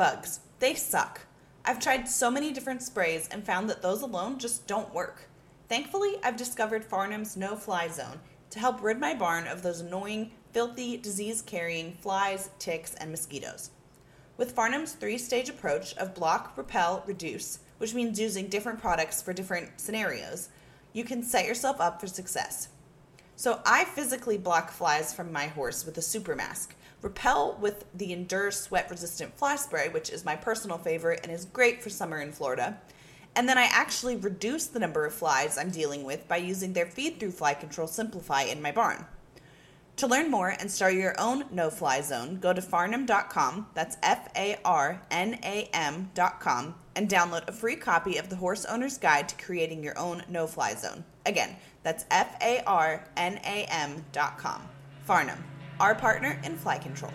Bugs. They suck. I've tried so many different sprays and found that those alone just don't work. Thankfully, I've discovered Farnam's No Fly Zone to help rid my barn of those annoying, filthy, disease carrying flies, ticks, and mosquitoes. With Farnam's three stage approach of block, repel, reduce, which means using different products for different scenarios, you can set yourself up for success. So I physically block flies from my horse with a super mask, repel with the Endure sweat resistant fly spray, which is my personal favorite and is great for summer in Florida. And then I actually reduce the number of flies I'm dealing with by using their feed through fly control Simplify in my barn. To learn more and start your own no fly zone, go to farnam.com, that's F A R N A M.com, and download a free copy of the Horse Owner's Guide to Creating Your Own No Fly Zone. Again, that's F A R N A M.com. Farnam, our partner in fly control.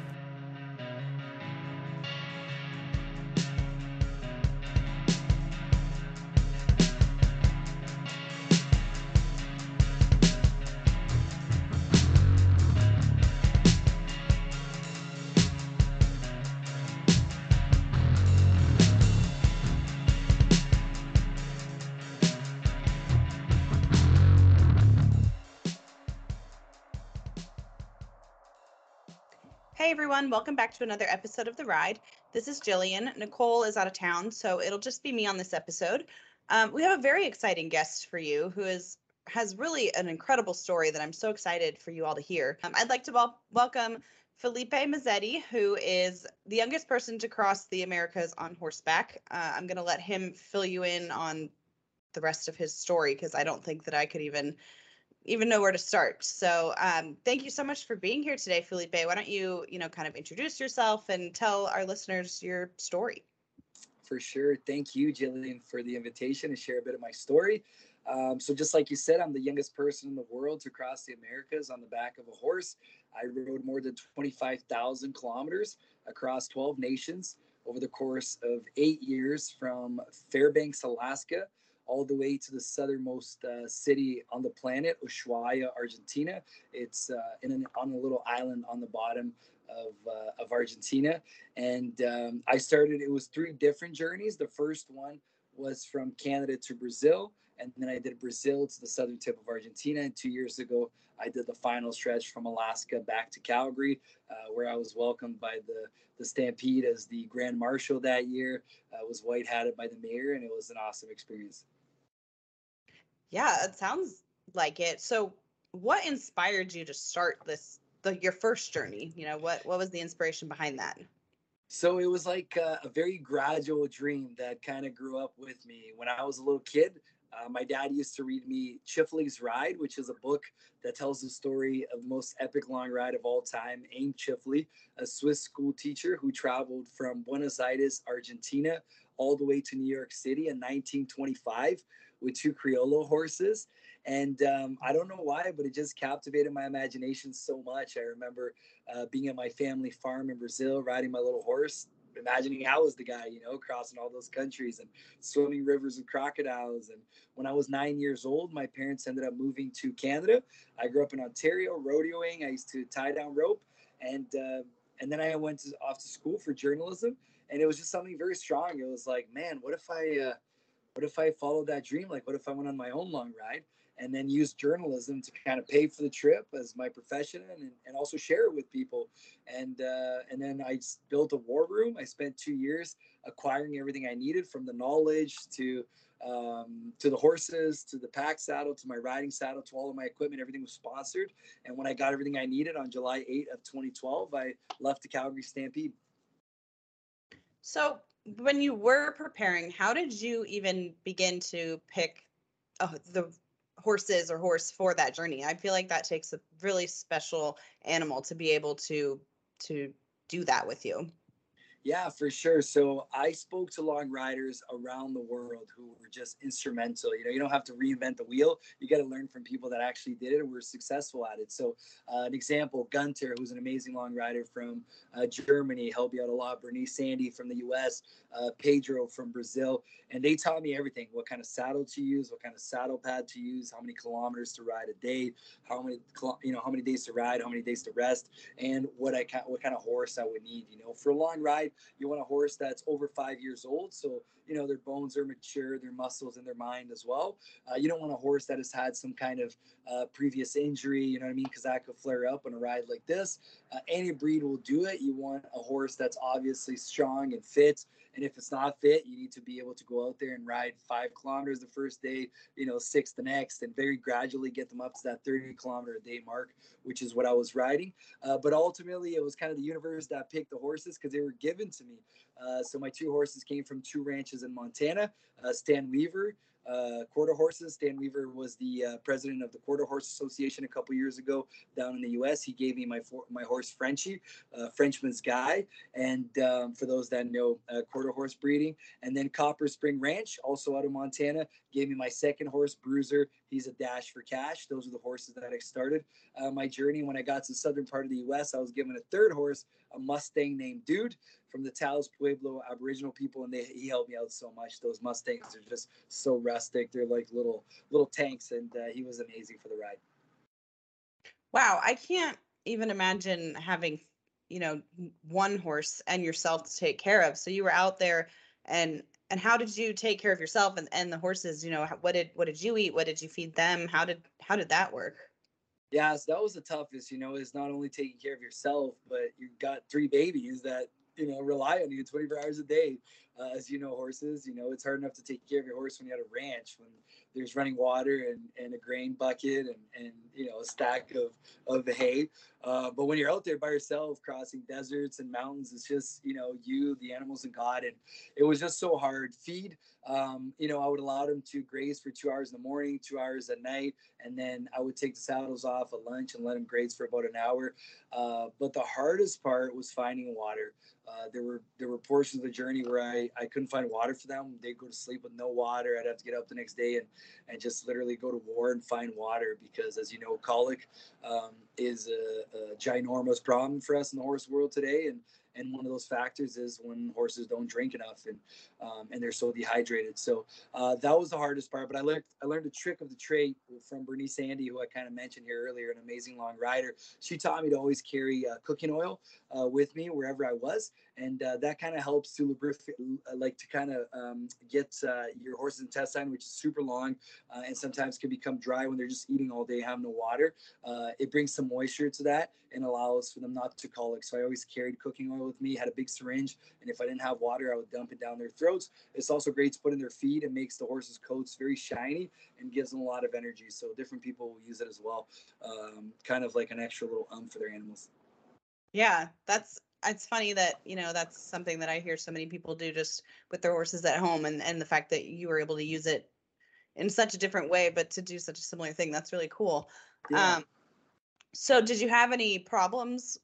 Everyone, welcome back to another episode of The Ride. This is Jillian. Nicole is out of town, so it'll just be me on this episode. Um, we have a very exciting guest for you who is has really an incredible story that I'm so excited for you all to hear. Um, I'd like to wel- welcome Filipe Masetti, who is the youngest person to cross the Americas on horseback. Uh, I'm going to let him fill you in on the rest of his story because I don't think that I could even even know where to start. So um, thank you so much for being here today, Filipe. Why don't you, you know, kind of introduce yourself and tell our listeners your story? For sure. Thank you, Jillian, for the invitation to share a bit of my story. Um, so, just like you said, I'm the youngest person in the world to cross the Americas on the back of a horse. I rode more than 25,000 kilometers across 12 nations over the course of eight years from Fairbanks, Alaska, all the way to the southernmost uh, city on the planet, Ushuaia, Argentina. It's uh, in an, on a little island on the bottom of, uh, of Argentina. And um, I started, it was three different journeys. The first one was from Canada to Brazil. And then I did Brazil to the southern tip of Argentina. And two years ago, I did the final stretch from Alaska back to Calgary, uh, where I was welcomed by the, the Stampede as the Grand Marshal that year. I was white hatted by the mayor, and it was an awesome experience. Yeah, it sounds like it. So, what inspired you to start this the your first journey? You know, what what was the inspiration behind that? So it was like a, a very gradual dream that kind of grew up with me. When I was a little kid, uh, my dad used to read me Tschiffely's Ride, which is a book that tells the story of the most epic long ride of all time. Aimé Tschiffely, a Swiss school teacher who traveled from Buenos Aires, Argentina, all the way to New York City in 1925 with two Criollo horses. And um, I don't know why, but it just captivated my imagination so much. I remember uh, being at my family farm in Brazil, riding my little horse, imagining I was the guy, you know, crossing all those countries and swimming rivers of crocodiles. And when I was nine years old, my parents ended up moving to Canada. I grew up in Ontario, rodeoing. I used to tie down rope, and uh, and then I went to, off to school for journalism. And it was just something very strong. It was like, man, what if I, uh, what if I followed that dream? Like, what if I went on my own long ride? and then use journalism to kind of pay for the trip as my profession and, and also share it with people. And uh, and then I built a war room. I spent two years acquiring everything I needed from the knowledge to um, to the horses, to the pack saddle, to my riding saddle, to all of my equipment. Everything was sponsored. And when I got everything I needed on July 8 of 2012, I left the Calgary Stampede. So when you were preparing, how did you even begin to pick oh, the horses or horse for that journey. I feel like that takes a really special animal to be able to to do that with you. Yeah, for sure. So I spoke to long riders around the world who were just instrumental. You know, you don't have to reinvent the wheel. You got to learn from people that actually did it and were successful at it. So, uh, an example, Gunter, who's an amazing long rider from uh, Germany, helped me out a lot. Bernice Ende from the U.S., uh, Pedro from Brazil, and they taught me everything: what kind of saddle to use, what kind of saddle pad to use, how many kilometers to ride a day, how many you know how many days to ride, how many days to rest, and what I what kind of horse I would need. You know, for a long ride You want a horse that's over five years old, so you know their bones are mature, their muscles and their mind as well. Uh, you don't want a horse that has had some kind of uh, previous injury, you know what I mean? Because that could flare up on a ride like this. Uh, any breed will do it. You want a horse that's obviously strong and fit. And if it's not fit, you need to be able to go out there and ride five kilometers the first day, you know, six the next, and very gradually get them up to that 30 kilometer a day mark, which is what I was riding. Uh, but ultimately, it was kind of the universe that picked the horses because they were given to me. Uh, so my two horses came from two ranches in Montana. Uh, Stan Weaver, uh, quarter horses. Stan Weaver was the uh, president of the Quarter Horse Association a couple years ago down in the U.S. He gave me my for, my horse Frenchie, uh, Frenchman's Guy, and um, for those that know uh, quarter horse breeding, and then Copper Spring Ranch, also out of Montana, gave me my second horse Bruiser. He's a dash for cash. Those are the horses that I started uh, my journey. When I got to the southern part of the U.S., I was given a third horse, a Mustang named Dude from the Taos Pueblo Aboriginal people, and they, he helped me out so much. Those Mustangs are just so rustic; they're like little little tanks, and uh, he was amazing for the ride. Wow, I can't even imagine having you know one horse and yourself to take care of. So you were out there, and and how did you take care of yourself and, and the horses? You know, what did what did you eat? What did you feed them? How did how did that work? Yeah, so that was the toughest. You know, is not only taking care of yourself, but you got three babies that you know rely on you 24 hours a day uh, as you know horses you know it's hard enough to take care of your horse when you're at a ranch when there's running water and, and a grain bucket and, and you know a stack of of hay. Uh, but when you're out there by yourself crossing deserts and mountains it's just you know you the animals and god. And it was just so hard. Feed um, you know i would allow them to graze for two hours in the morning two hours at night and then i would take the saddles off at lunch and let them graze for about an hour. Uh, but the hardest part was finding water. Uh, there were there were portions of the journey where I, I couldn't find water for them. They'd go to sleep with no water. I'd have to get up the next day and, and just literally go to war and find water because, as you know, colic um, is a, a ginormous problem for us in the horse world today. And and one of those factors is when horses don't drink enough and um, and they're so dehydrated. So uh, that was the hardest part. But I learned I learned a trick of the trade from Bernice Ende, who I kind of mentioned here earlier, an amazing long rider. She taught me to always carry uh, cooking oil uh, with me wherever I was, and uh, that kind of helps to lubricate, uh, like to kind of um, get uh, your horse's intestine, which is super long and sometimes can become dry when they're just eating all day, having no water. it brings some moisture to that and allows for them not to colic. So I always carried cooking oil with me, had a big syringe, and if I didn't have water, I would dump it down their throats. It's also great to put in their feed and makes the horse's coats very shiny and gives them a lot of energy. So different people will use it as well, um, kind of like an extra little um for their animals. Yeah, that's it's funny that you know that's something that I hear so many people do just with their horses at home, and and the fact that you were able to use it in such a different way, but to do such a similar thing, that's really cool. Yeah. Um, so did you have any problems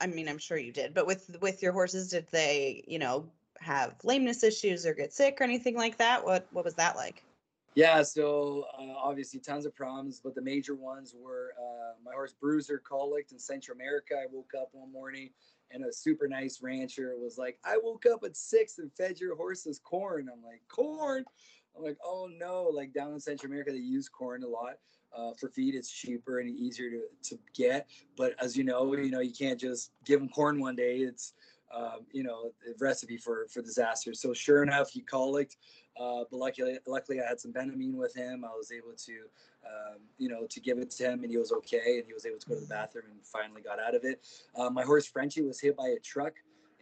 I mean, I'm sure you did, but with with your horses, did they, you know, have lameness issues or get sick or anything like that? What what was that like? Yeah, so uh, obviously tons of problems, but the major ones were uh, my horse Bruiser colicked in Central America. I woke up one morning and a super nice rancher was like, "I woke up at six and fed your horses corn." I'm like, "Corn." I'm like, oh no, like down in Central America, they use corn a lot uh, for feed. It's cheaper and easier to, to get. But as you know, you know, you can't just give them corn one day. It's, um, you know, recipe for, for disaster. So sure enough, he colicked. Uh, but luckily, luckily, I had some Banamine with him. I was able to, um, you know, to give it to him, and he was okay, and he was able to go to the bathroom and finally got out of it. Uh, my horse Frenchie was hit by a truck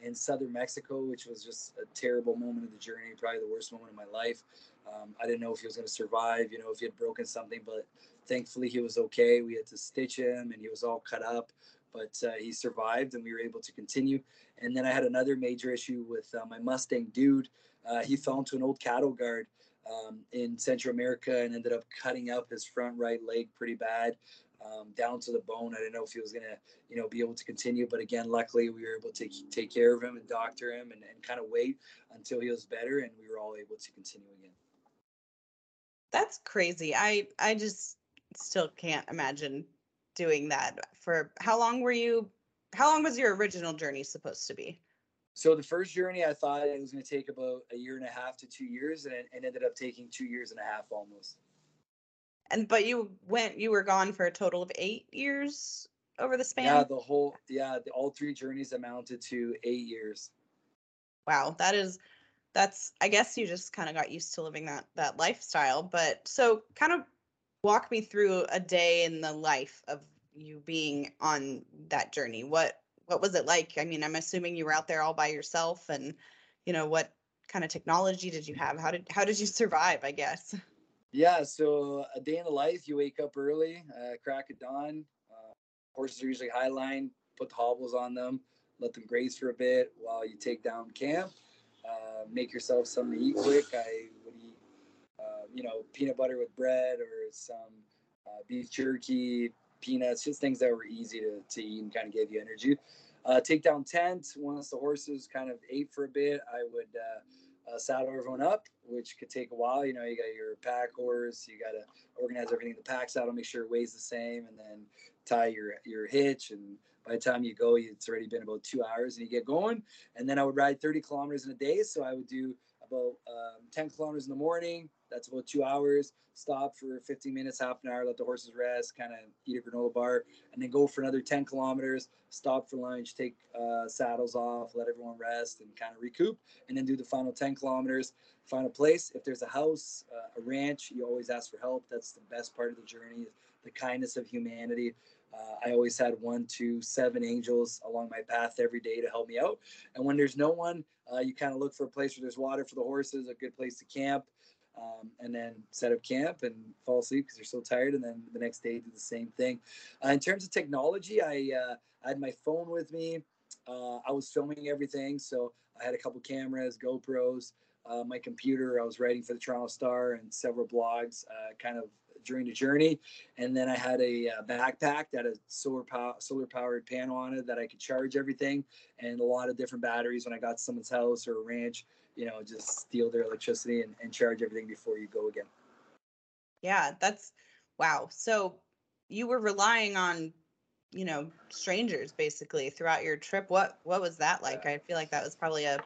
in southern Mexico, which was just a terrible moment of the journey, probably the worst moment of my life. Um, I didn't know if he was going to survive, you know, if he had broken something, but thankfully he was okay. We had to stitch him and he was all cut up, but uh, he survived and we were able to continue. And then I had another major issue with uh, my Mustang dude. Uh, he fell into an old cattle guard um, in Central America and ended up cutting up his front right leg pretty bad. Um, down to the bone. I didn't know if he was gonna, you know, be able to continue. But again, luckily we were able to take care of him and doctor him and, and kind of wait until he was better, and we were all able to continue again. That's crazy. I I just still can't imagine doing that for how long were you how long was your original journey supposed to be so the first journey i thought it was going to take about a year and a half to two years and it, ended up taking two years and a half almost and but you went you were gone for a total of eight years over the span yeah the whole yeah the, all three journeys amounted to eight years Wow, that is that's I guess you just kind of got used to living that that lifestyle. But so kind of walk me through a day in the life of you being on that journey. What what was it like? I mean, I'm assuming you were out there all by yourself and you know, what kind of technology did you have? How did how did you survive, I guess? Yeah, so a day in the life, you wake up early, uh, crack of dawn. Uh, horses are usually high line, put the hobbles on them, let them graze for a bit while you take down camp. Uh, make yourself something to eat quick. I would eat, uh, you know, peanut butter with bread or some uh, beef jerky, peanuts, just things that were easy to, to eat and kind of gave you energy. Uh, take down tent. Once the horses kind of ate for a bit, I would uh, saddle everyone up, which could take a while. You know, you got your pack horse, you got to organize everything in the pack saddle, make sure it weighs the same, and then tie your your hitch and by the time you go, it's already been about two hours and you get going. And then I would ride 30 kilometers in a day. So I would do about um, 10 kilometers in the morning. That's about two hours. Stop for 15 minutes, half an hour, let the horses rest, kind of eat a granola bar, and then go for another 10 kilometers. Stop for lunch, take uh, saddles off, let everyone rest, and kind of recoup, and then do the final 10 kilometers. Final place. If there's a house, uh, a ranch, you always ask for help. That's the best part of the journey, the kindness of humanity. Uh, I always had one to seven angels along my path every day to help me out. And when there's no one, uh, you kind of look for a place where there's water for the horses, a good place to camp, um, and then set up camp and fall asleep because they're so tired. And then the next day, do the same thing. Uh, in terms of technology, I, uh, I had my phone with me. Uh, I was filming everything. So I had a couple cameras, GoPros. Uh, my computer, I was writing for the Toronto Star and several blogs, kind of during the journey. And then I had a, uh, backpack that had a solar power, solar powered panel on it that I could charge everything and a lot of different batteries when I got to someone's house or a ranch, you know, just steal their electricity and, and charge everything before you go again. Yeah, that's wow. So you were relying on, you know, strangers basically throughout your trip. What what was that like? I feel like that was probably a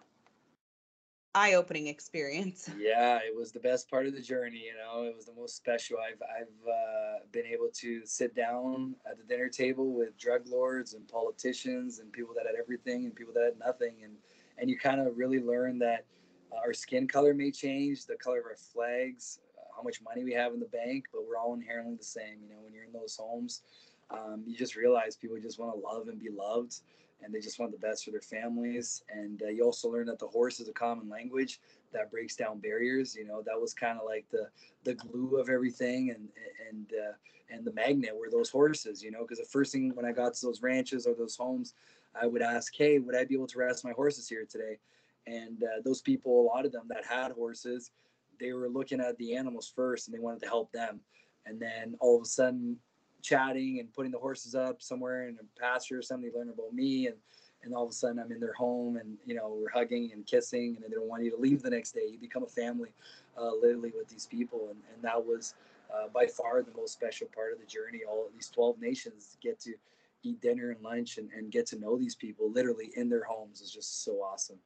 eye-opening experience. Yeah, it was the best part of the journey. You know, it was the most special. I've I've uh, been able to sit down at the dinner table with drug lords and politicians and people that had everything and people that had nothing, and and you kind of really learn that uh, our skin color may change, the color of our flags, uh, how much money we have in the bank, but we're all inherently the same. You know, when you're in those homes, um, you just realize people just want to love and be loved and they just want the best for their families. And uh, you also learn that the horse is a common language that breaks down barriers. You know, that was kind of like the the glue of everything, and and uh, and the magnet were those horses. You know, because the first thing when I got to those ranches or those homes, I would ask, "Hey, would I be able to rest my horses here today?" And uh, those people, a lot of them that had horses, they were looking at the animals first, and they wanted to help them. And then all of a sudden, chatting and putting the horses up somewhere in a pasture or something. Learn about me and and all of a sudden I'm in their home and you know we're hugging and kissing and they don't want you to leave the next day. You become a family, uh, literally with these people, and and that was uh, by far the most special part of the journey. All these 12 nations get to eat dinner and lunch and, and get to know these people literally in their homes is just so awesome.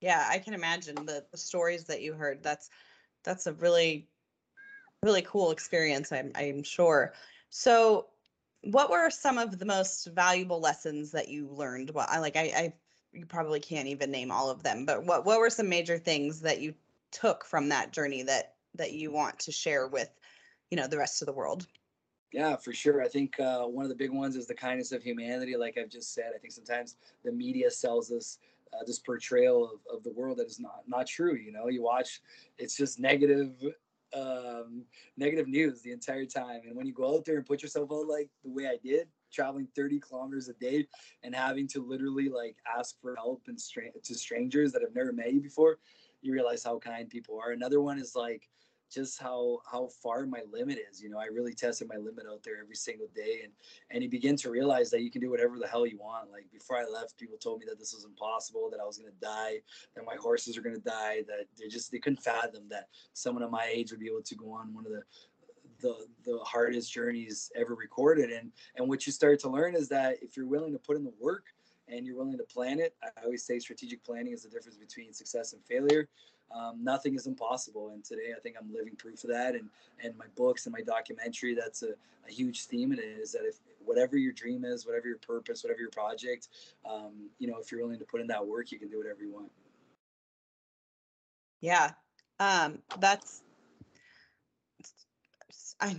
Yeah, I can imagine the, the stories that you heard. That's that's a really really cool experience. I'm I'm sure. So, what were some of the most valuable lessons that you learned? Well, I like I, I you probably can't even name all of them, but what what were some major things that you took from that journey that that you want to share with, you know, the rest of the world? Yeah, for sure. I think uh, one of the big ones is the kindness of humanity. Like I've just said, I think sometimes the media sells us uh, this portrayal of, of the world that is not not true. You know, you watch, it's just negative um, negative news the entire time. And when you go out there and put yourself out like the way I did, traveling 30 kilometers a day and having to literally like ask for help and stra- to strangers that have never met you before, you realize how kind people are. Another one is like just how how far my limit is. You know, I really tested my limit out there every single day, and and you begin to realize that you can do whatever the hell you want. Like before I left, people told me that this was impossible, that I was gonna die, that my horses are gonna die, that they just they couldn't fathom that someone of my age would be able to go on one of the the the hardest journeys ever recorded. And and what you start to learn is that if you're willing to put in the work and you're willing to plan it, I always say strategic planning is the difference between success and failure um, nothing is impossible. And today, I think I'm living proof of that. And and my books and my documentary, that's a, a huge theme in it is that if whatever your dream is, whatever your purpose, whatever your project, um, you know, if you're willing to put in that work, you can do whatever you want. Yeah. Um, that's I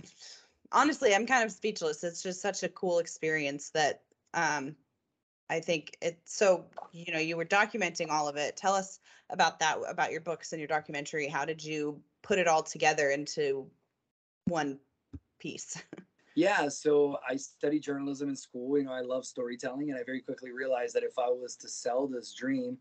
honestly I'm kind of speechless. It's just such a cool experience that um I think it's so you know you were documenting all of it. Tell us about that about your books and your documentary. How did you put it all together into one piece? Yeah, so I studied journalism in school. You know, I love storytelling, and I very quickly realized that if I was to sell this dream,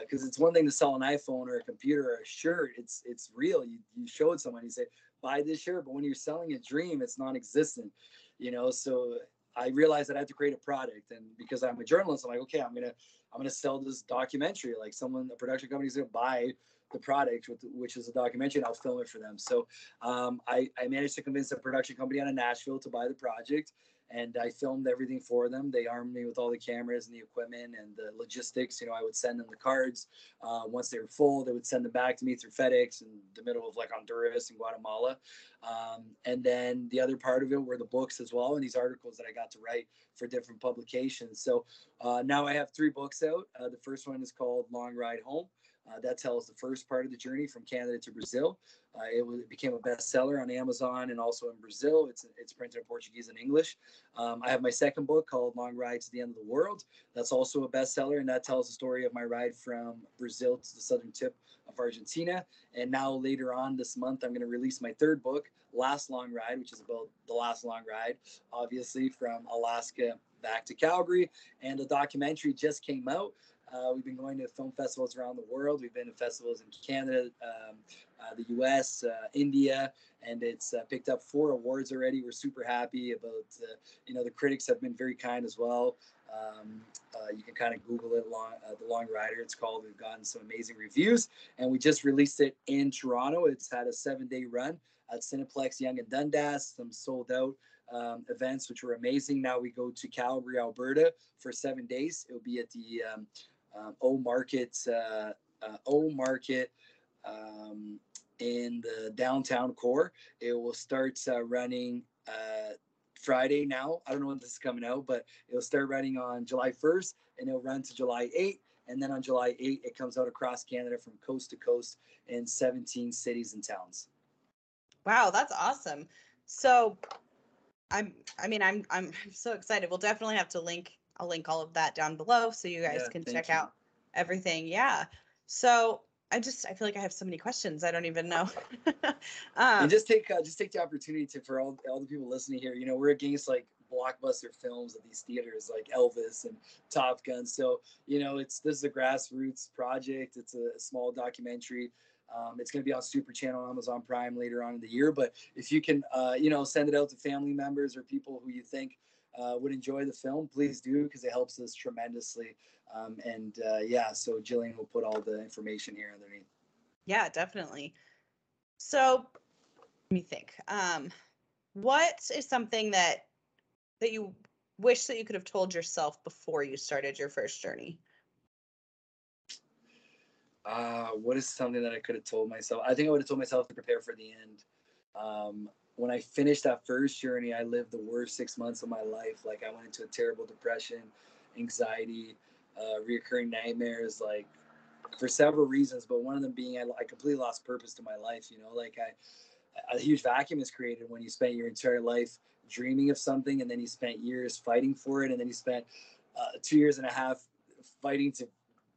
because uh, it's one thing to sell an iPhone or a computer or a shirt, it's it's real. You you show it someone, you say buy this shirt, but when you're selling a dream, it's non-existent. You know, so I realized that I had to create a product, and because I'm a journalist, I'm like, okay, I'm gonna I'm gonna sell this documentary. Like someone, a production company's gonna buy the product, which is a documentary, and I'll film it for them. So um, I, I managed to convince a production company out of Nashville to buy the project and I filmed everything for them. They armed me with all the cameras and the equipment and the logistics. You know, I would send them the cards. Uh, once they were full, they would send them back to me through FedEx in the middle of like Honduras and Guatemala. Um, and then the other part of it were the books as well and these articles that I got to write for different publications. So uh, now I have three books out. Uh, the first one is called Long Ride Home. Uh, that tells the first part of the journey from Canada to Brazil. Uh, it, was, it, became a bestseller on Amazon and also in Brazil. It's it's printed in Portuguese and English. Um, I have my second book called Long Ride to the End of the World. That's also a bestseller, and that tells the story of my ride from Brazil to the southern tip of Argentina. And now later on this month, I'm going to release my third book, Last Long Ride, which is about the last long ride, obviously from Alaska back to Calgary. And the documentary just came out. Uh, we've been going to film festivals around the world. We've been to festivals in Canada, um, uh, the U.S., uh, India, and it's uh, picked up four awards already. We're super happy about. Uh, you know, the critics have been very kind as well. Um, uh, you can kind of Google it, long, the Long Rider. It's called. We've gotten some amazing reviews, and we just released it in Toronto. It's had a seven-day run at Cineplex Yonge and Dundas. Some sold out um, events, which were amazing. Now we go to Calgary, Alberta for seven days. It'll be at the um, um, O Market, uh, uh, O Market um, in the downtown core. It will start uh, running uh, Friday now. I don't know when this is coming out, but it'll start running on July 1st and it'll run to July 8th. And then on July 8th, it comes out across Canada from coast to coast in 17 cities and towns. Wow, that's awesome. So I'm I mean I'm I'm so excited. We'll definitely have to link I'll link all of that down below so you guys yeah, can check you. out everything. Yeah. So I just I feel like I have so many questions. I don't even know. um, and just take uh, just take the opportunity to for all all the people listening here. You know, we're against like blockbuster films at these theaters like Elvis and Top Gun. So you know, it's this is a grassroots project. It's a, a small documentary. Um, it's going to be on Super Channel, Amazon Prime later on in the year. But if you can, uh, you know, send it out to family members or people who you think uh, would enjoy the film, please do because it helps us tremendously. Um, and uh, yeah, so Jillian will put all the information here underneath. Yeah, definitely. So let me think. Um, what is something that that you wish that you could have told yourself before you started your first journey? Uh, what is something that I could have told myself? I think I would have told myself to prepare for the end. Um, when I finished that first journey, I lived the worst six months of my life. Like I went into a terrible depression, anxiety, uh, reoccurring nightmares, like for several reasons. But one of them being I, I completely lost purpose to my life. You know, like I, a huge vacuum is created when you spend your entire life dreaming of something, and then you spent years fighting for it, and then you spent uh, two years and a half fighting to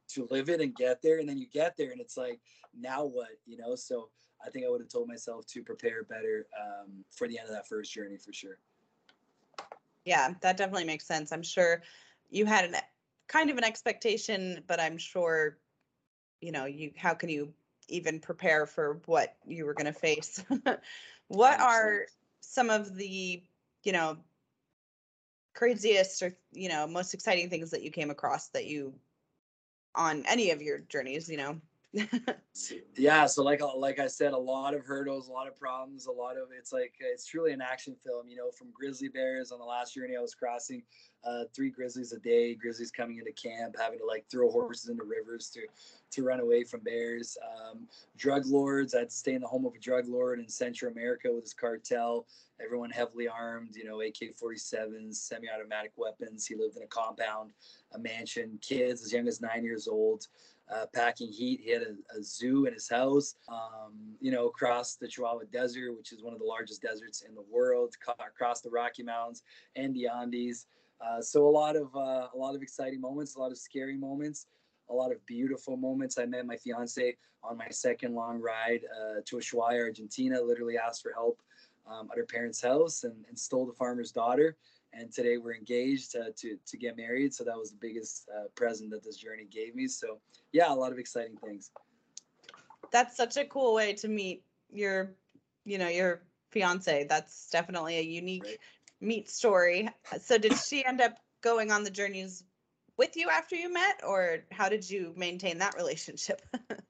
to live it and get there, and then you get there, and it's like now what? You know, so I think I would have told myself to prepare better um, for the end of that first journey for sure. Yeah, that definitely makes sense. I'm sure you had an kind of an expectation, but I'm sure, you know, you how can you even prepare for what you were going to face? what are some of the, you know, craziest or you know most exciting things that you came across that you on any of your journeys you know yeah so like like i said a lot of hurdles a lot of problems a lot of it's like it's truly an action film you know from grizzly bears on the last journey i was crossing uh, three grizzlies a day grizzlies coming into camp having to like throw horses into rivers to to run away from bears um, drug lords i'd stay in the home of a drug lord in central america with his cartel everyone heavily armed you know ak-47s semi-automatic weapons he lived in a compound a mansion kids as young as nine years old uh, packing heat. He had a, a, zoo in his house, um, you know, across the Chihuahua Desert, which is one of the largest deserts in the world, across the Rocky Mountains and the Andes. Uh, so a lot of uh, a lot of exciting moments, a lot of scary moments, a lot of beautiful moments. I met my fiance on my second long ride uh, to Ushuaia, Argentina. Literally asked for help um, at her parents' house and, and, stole the farmer's daughter. And today we're engaged uh, to to get married. So that was the biggest uh, present that this journey gave me. So yeah, a lot of exciting things. That's such a cool way to meet your, you know, your fiance. That's definitely a unique right. meet story. So did she end up going on the journeys with you after you met, or how did you maintain that relationship?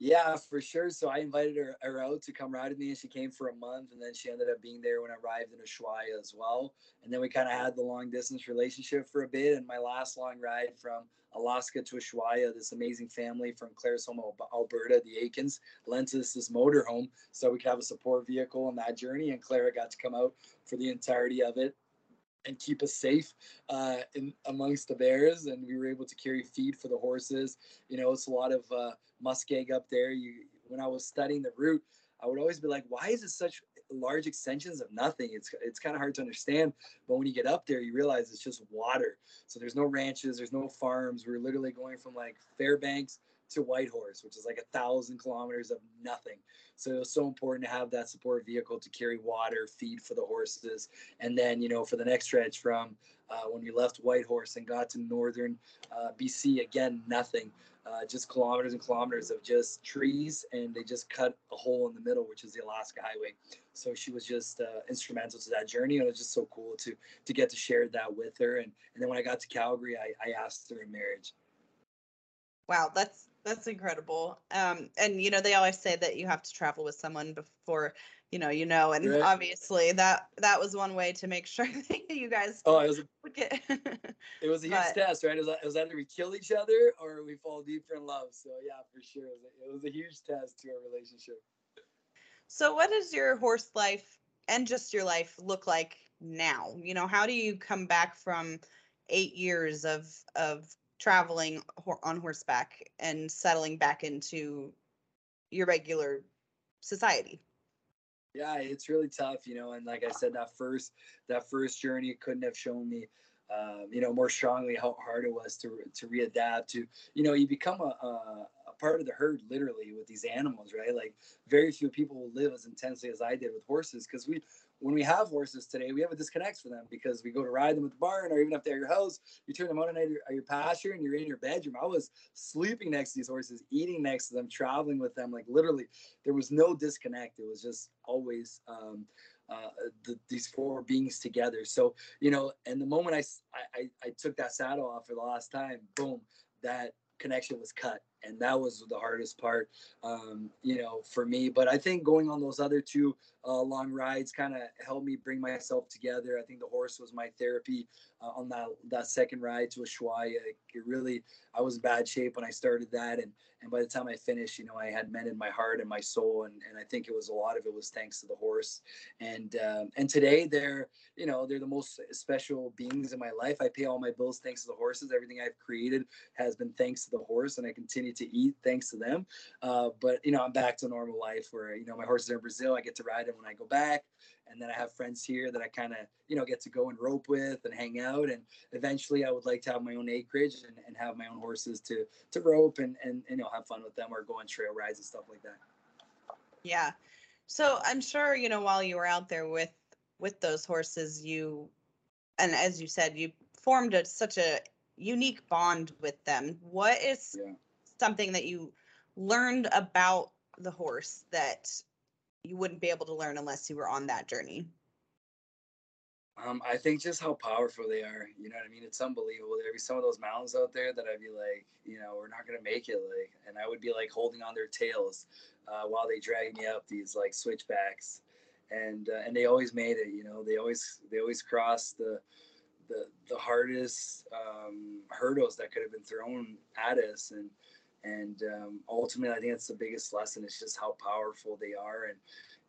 Yeah, for sure. So I invited her, her out to come ride with me, and she came for a month, and then she ended up being there when I arrived in Ushuaia as well. And then we kind of had the long distance relationship for a bit. And my last long ride from Alaska to Ushuaia, this amazing family from Claresholm, Alberta, the Aikens, lent us this motorhome so we could have a support vehicle on that journey. And Clara got to come out for the entirety of it and keep us safe uh, in amongst the bears. And we were able to carry feed for the horses. You know, it's a lot of uh, muskeg up there. You, when I was studying the route, I would always be like, why is it such large extensions of nothing? It's it's kind of hard to understand. But when you get up there, you realize it's just water. So there's no ranches, there's no farms. We're literally going from like Fairbanks to Whitehorse, which is like a thousand kilometers of nothing. So it was so important to have that support vehicle to carry water, feed for the horses, and then you know for the next stretch from uh, when we left Whitehorse and got to northern uh, BC, again nothing. Uh, just kilometers and kilometers of just trees, and they just cut a hole in the middle, which is the Alaska Highway. So she was just uh, instrumental to that journey, and it was just so cool to to get to share that with her. And and then when I got to Calgary, I, I asked her in marriage. Wow, that's that's incredible. Um, and you know, they always say that you have to travel with someone before you know you know, and right. obviously that that was one way to make sure that you guys. Oh, it was. A, get... it was a huge but, test, right? It was, it was either we kill each other or we fall deeper in love. So yeah, for sure, it was a, it was a huge test to our relationship. So, what does your horse life and just your life look like now? You know, how do you come back from eight years of of traveling on horseback and settling back into your regular society. Yeah it's really tough you know and like i said that first that first journey couldn't have shown me um, you know more strongly how hard it was to to readapt to you know you become a, a, a part of the herd literally with these animals right? Like very few people will live as intensely as i did with horses because we when we have horses today, we have a disconnect for them because we go to ride them at the barn or even if they're at your house, you turn them on at your, at your pasture and you're in your bedroom. I was sleeping next to these horses, eating next to them, traveling with them. Like literally, there was no disconnect. It was just always um, uh, the, these four beings together. So, you know, and the moment I, I, I took that saddle off for the last time, boom, that connection was cut and that was the hardest part um, you know for me but i think going on those other two uh, long rides kind of helped me bring myself together. I think the horse was my therapy uh, on that that second ride to Ushuaia. It really i was in bad shape when i started that and and by the time i finished you know i had men in my heart and my soul and, and i think it was a lot of it was thanks to the horse. And um, and today they're you know they're the most special beings in my life. I pay all my bills thanks to the horses. Everything i've created has been thanks to the horse and i continue to eat thanks to them. Uh, but you know, I'm back to normal life where you know my horses are in Brazil. I get to ride them when I go back, and then I have friends here that I kind of you know get to go and rope with and hang out. And eventually, I would like to have my own acreage and, and have my own horses to to rope and, and and you know have fun with them or go on trail rides and stuff like that. Yeah. So I'm sure you know while you were out there with with those horses, you and as you said, you formed a, such a unique bond with them. What is yeah something that you learned about the horse that you wouldn't be able to learn unless you were on that journey? Um, I think just how powerful they are. You know what I mean? It's unbelievable. There'd be some of those mountains out there that I'd be like, you know, we're not gonna make it. Like, and I would be like holding on their tails uh, while they drag me up these like switchbacks, and uh, and they always made it. You know, they always they always crossed the the the hardest um, hurdles that could have been thrown at us, and and um, ultimately i think that's the biggest lesson it's just how powerful they are and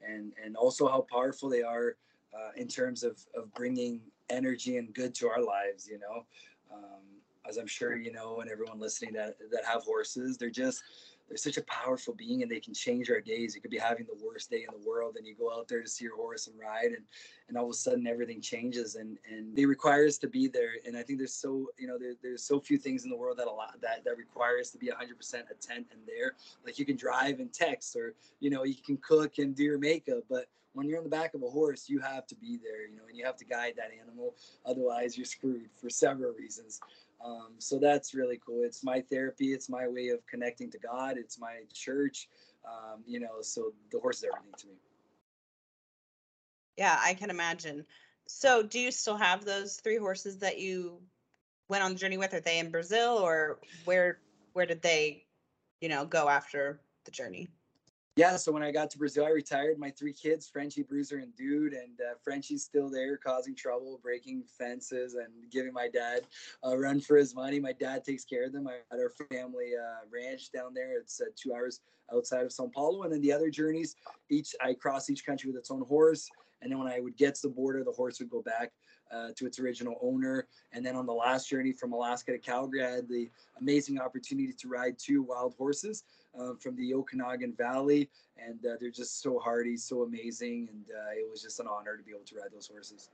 and and also how powerful they are uh, in terms of of bringing energy and good to our lives you know? Um, as I'm sure you know, and everyone listening that that have horses, they're just they're such a powerful being and they can change our days. You could be having the worst day in the world and you go out there to see your horse and ride and, and all of a sudden everything changes and, and they require us to be there. And I think there's so, you know, there, there's so few things in the world that a lot that, that require us to be hundred percent attent and there. Like you can drive and text or, you know, you can cook and do your makeup, but when you're on the back of a horse, you have to be there, you know, and you have to guide that animal. Otherwise, you're screwed for several reasons. Um, so that's really cool. It's my therapy. It's my way of connecting to God. It's my church. Um, you know, so the horse is everything to me. Yeah, I can imagine. So, do you still have those three horses that you went on the journey with? Are they in Brazil, or where? Where did they, you know, go after the journey? Yeah, so when I got to Brazil, I retired my three kids, Frenchie, Bruiser, and Dude. And uh, Frenchie's still there, causing trouble, breaking fences, and giving my dad a run for his money. My dad takes care of them. I had our family uh, ranch down there. It's uh, two hours outside of Sao Paulo. And then the other journeys, each I cross each country with its own horse. And then when I would get to the border, the horse would go back uh, to its original owner. And then on the last journey from Alaska to Calgary, I had the amazing opportunity to ride two wild horses uh, from the Okanagan Valley. And uh, they're just so hardy, so amazing. And uh, it was just an honor to be able to ride those horses.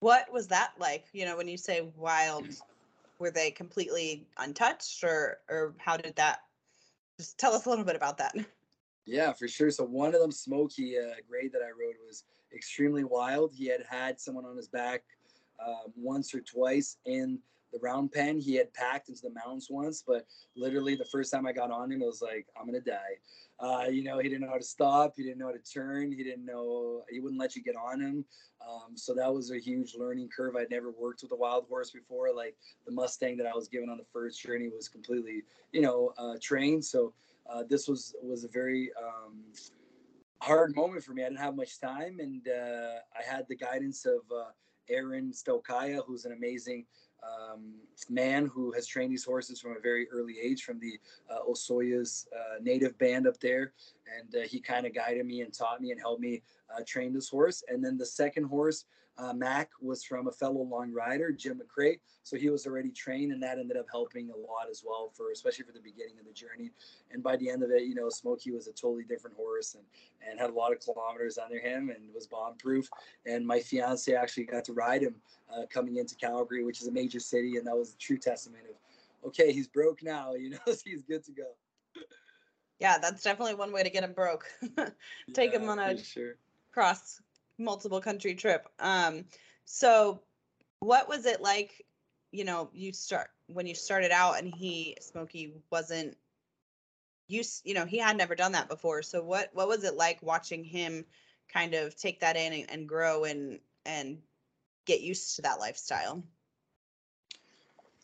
What was that like? You know, when you say wild, were they completely untouched or, or how did that? Just tell us a little bit about that. Yeah, for sure. So one of them, Smokey, uh, grade that I rode was extremely wild. He had had someone on his back um, once or twice in the round pen. He had packed into the mountains once, but literally the first time I got on him, I was like, I'm gonna die. Uh, you know, he didn't know how to stop. He didn't know how to turn. He didn't know. He wouldn't let you get on him. Um, so that was a huge learning curve. I'd never worked with a wild horse before. Like the Mustang that I was given on the first journey was completely, you know, uh, trained. So uh, this was was a very um, hard moment for me. I didn't have much time, and uh, I had the guidance of uh, Aaron Stokaya, who's an amazing um, man who has trained these horses from a very early age from the uh, Osoyoos uh, native band up there. And uh, he kind of guided me and taught me and helped me uh, train this horse. And then the second horse uh, Mac was from a fellow long rider, Jim McCray. So he was already trained, and that ended up helping a lot as well for, especially for the beginning of the journey. And by the end of it, you know, Smokey was a totally different horse and and had a lot of kilometers under him and was bomb proof. And my fiance actually got to ride him uh, coming into Calgary, which is a major city, and that was a true testament of, okay, he's broke now. You know, he's good to go. Yeah, that's definitely one way to get him broke. Take yeah, him on a sure. cross multiple country trip. Um, so what was it like, you know, you start when you started out and he Smokey wasn't you you know, he had never done that before. So what what was it like watching him kind of take that in and, and grow and and get used to that lifestyle?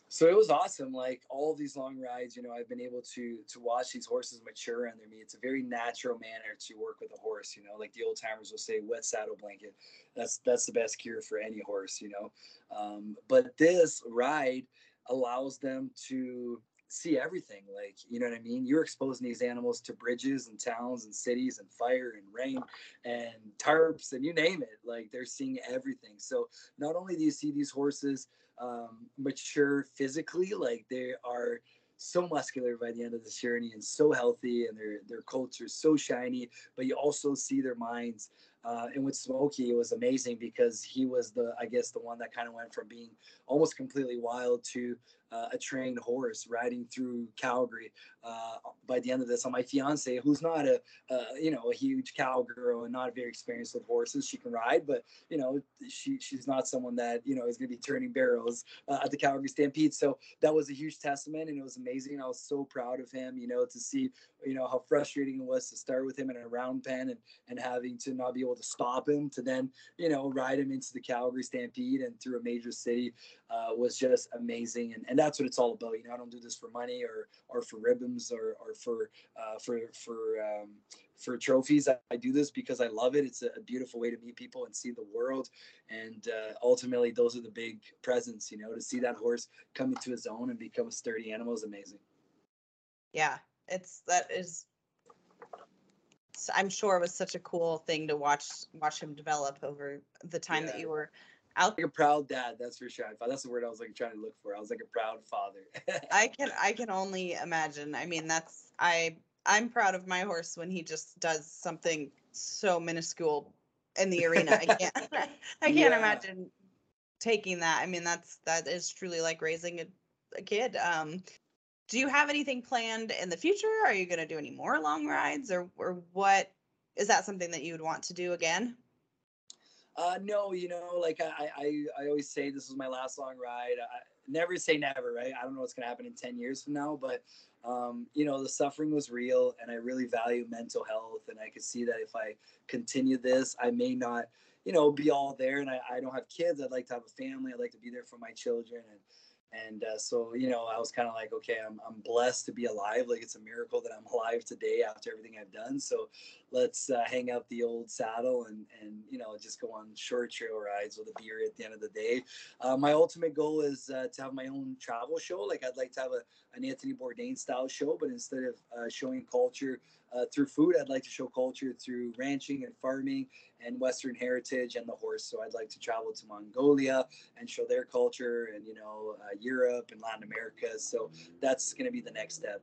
So it was awesome like all these long rides you know i've been able to to watch these horses mature under me. It's a very natural manner to work with a horse you know like the old timers will say wet saddle blanket. That's that's the best cure for any horse you know. Um, but this ride allows them to see everything like you know what i mean? You're exposing these animals to bridges and towns and cities and fire and rain and tarps and you name it like they're seeing everything. So not only do you see these horses um, mature physically. Like they are so muscular by the end of this journey and so healthy, and their their coats are so shiny. But you also see their minds. Uh, and with Smokey, it was amazing because he was the, I guess, the one that kind of went from being almost completely wild to uh, a trained horse riding through Calgary. Uh, by the end of this, on my fiance, who's not a, you know, a huge cowgirl and not very experienced with horses, she can ride, but you know, she she's not someone that you know is going to be turning barrels uh, at the Calgary Stampede. So that was a huge testament, and it was amazing. I was so proud of him, you know, to see you know how frustrating it was to start with him in a round pen and and having to not be able to stop him to then you know ride him into the Calgary Stampede and through a major city uh, was just amazing. And, and that's what it's all about. You know I don't do this for money or or for ribbons or or for uh, for for um, for trophies. I, I, do this because I love it. It's a, a, beautiful way to meet people and see the world. And uh, ultimately those are the big presents you know to see that horse come into his own and become a sturdy animal is amazing. Yeah it's that is I'm sure it was such a cool thing to watch watch him develop over the time yeah. that you were Out like a proud dad, that's for sure. That's the word I was like trying to look for. I was like a proud father. I can I can only imagine. I mean, that's I I'm proud of my horse when he just does something so minuscule in the arena. I can't I can't Yeah. imagine taking that. I mean, that's that is truly like raising a, a kid. Um do you have anything planned in the future? Are you going to do any more long rides or or what is that something that you would want to do again? Uh, no, you know, like I, I, I always say this was my last long ride. I, never say never, right? I don't know what's gonna happen in ten years from now, but um, you know, the suffering was real, and I really value mental health, and I could see that if I continue this, I may not, you know, be all there, and I, I don't have kids. I'd like to have a family. I'd like to be there for my children, and and uh, so you know, I was kind of like, okay, I'm I'm blessed to be alive. Like it's a miracle that I'm alive today after everything I've done. So let's uh, hang out the old saddle and and you know just go on short trail rides with a beer at the end of the day. Uh, my ultimate goal is uh, to have my own travel show. Like I'd like to have a an Anthony Bourdain style show, but instead of uh, showing culture uh, through food, I'd like to show culture through ranching and farming and Western heritage and the horse. So I'd like to travel to Mongolia and show their culture and you know uh, Europe and Latin America. So that's going to be the next step.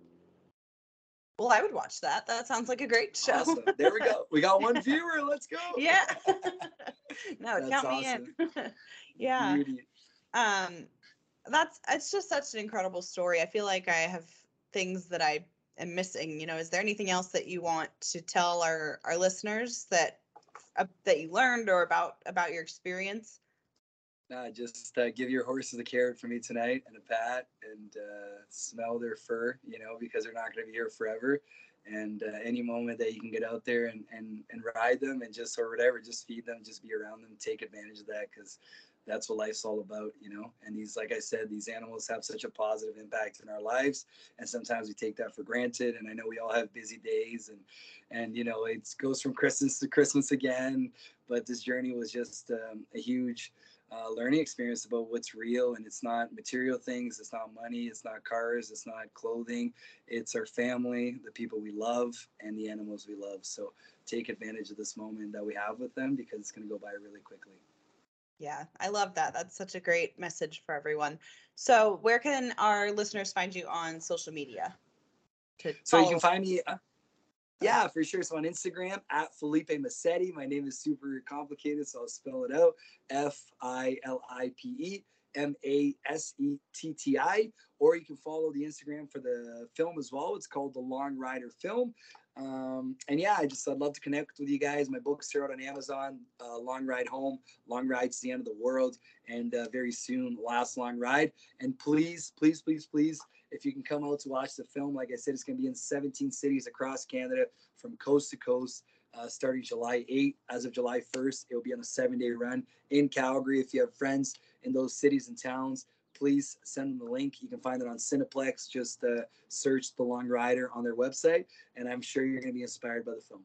Well, I would watch that. That sounds like a great show. Awesome. There we go. We got one viewer. Let's go. yeah. no, That's count me in. yeah. Beauty. Um that's it's just such an incredible story. I feel like I have things that I am missing. You know, is there anything else that you want to tell our our listeners that uh, that you learned or about about your experience? Uh, just uh, give your horses a carrot for me tonight and a pat and uh, smell their fur, you know, because they're not going to be here forever. And uh, any moment that you can get out there and, and, and ride them and just, or whatever, just feed them, just be around them, take advantage of that because that's what life's all about, you know. And these, like I said, these animals have such a positive impact in our lives. And sometimes we take that for granted. And I know we all have busy days and, and, you know, it goes from Christmas to Christmas again. But this journey was just um, a huge, uh, learning experience about what's real and it's not material things it's not money it's not cars it's not clothing it's our family the people we love and the animals we love so take advantage of this moment that we have with them because it's going to go by really quickly Yeah, I love that. That's such a great message for everyone. So, where can our listeners find you on social media? So you can find me uh, yeah for sure so on instagram at filipe masetti my name is super complicated so i'll spell it out f-i-l-i-p-e M-A-S-E-T-T-I, or you can follow the Instagram for the film as well. It's called The Long Rider Film. Um, and yeah, I just I'd love to connect with you guys. My books are out on Amazon. Uh, long Ride Home, Long Ride to the End of the World, and uh, very soon Last Long Ride. And please, please, please, please, if you can come out to watch the film, like I said, it's going to be in 17 cities across Canada from coast to coast. Uh, starting July 8th. As of July 1st, it will be on a seven day run in Calgary. If you have friends in those cities and towns, please send them the link. You can find it on Cineplex. Just uh, search The Long Rider on their website, and I'm sure you're going to be inspired by the film.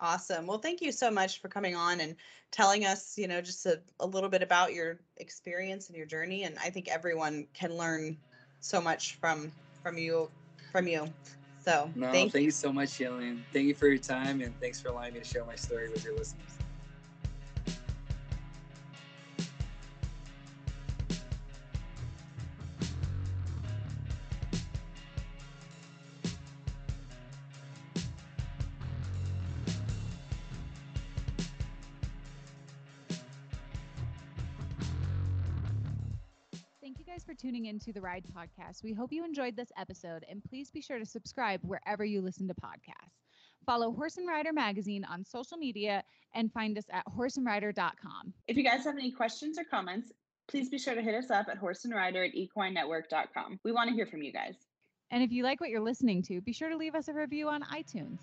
Awesome. Well, thank you so much for coming on and telling us, you know, just a, a little bit about your experience and your journey. And I think everyone can learn so much from from you from you. So No, thank thank, you so much, Jillian. Thank you for your time, and thanks for allowing me to share my story with your listeners. Guys for tuning in to the Ride Podcast. We hope you enjoyed this episode, and please be sure to subscribe wherever you listen to podcasts. Follow Horse and Rider Magazine on social media and find us at horseandrider.com. If you guys have any questions or comments, please be sure to hit us up at horse and rider at equinenetwork.com. We want to hear from you guys. And if you like what you're listening to, be sure to leave us a review on iTunes.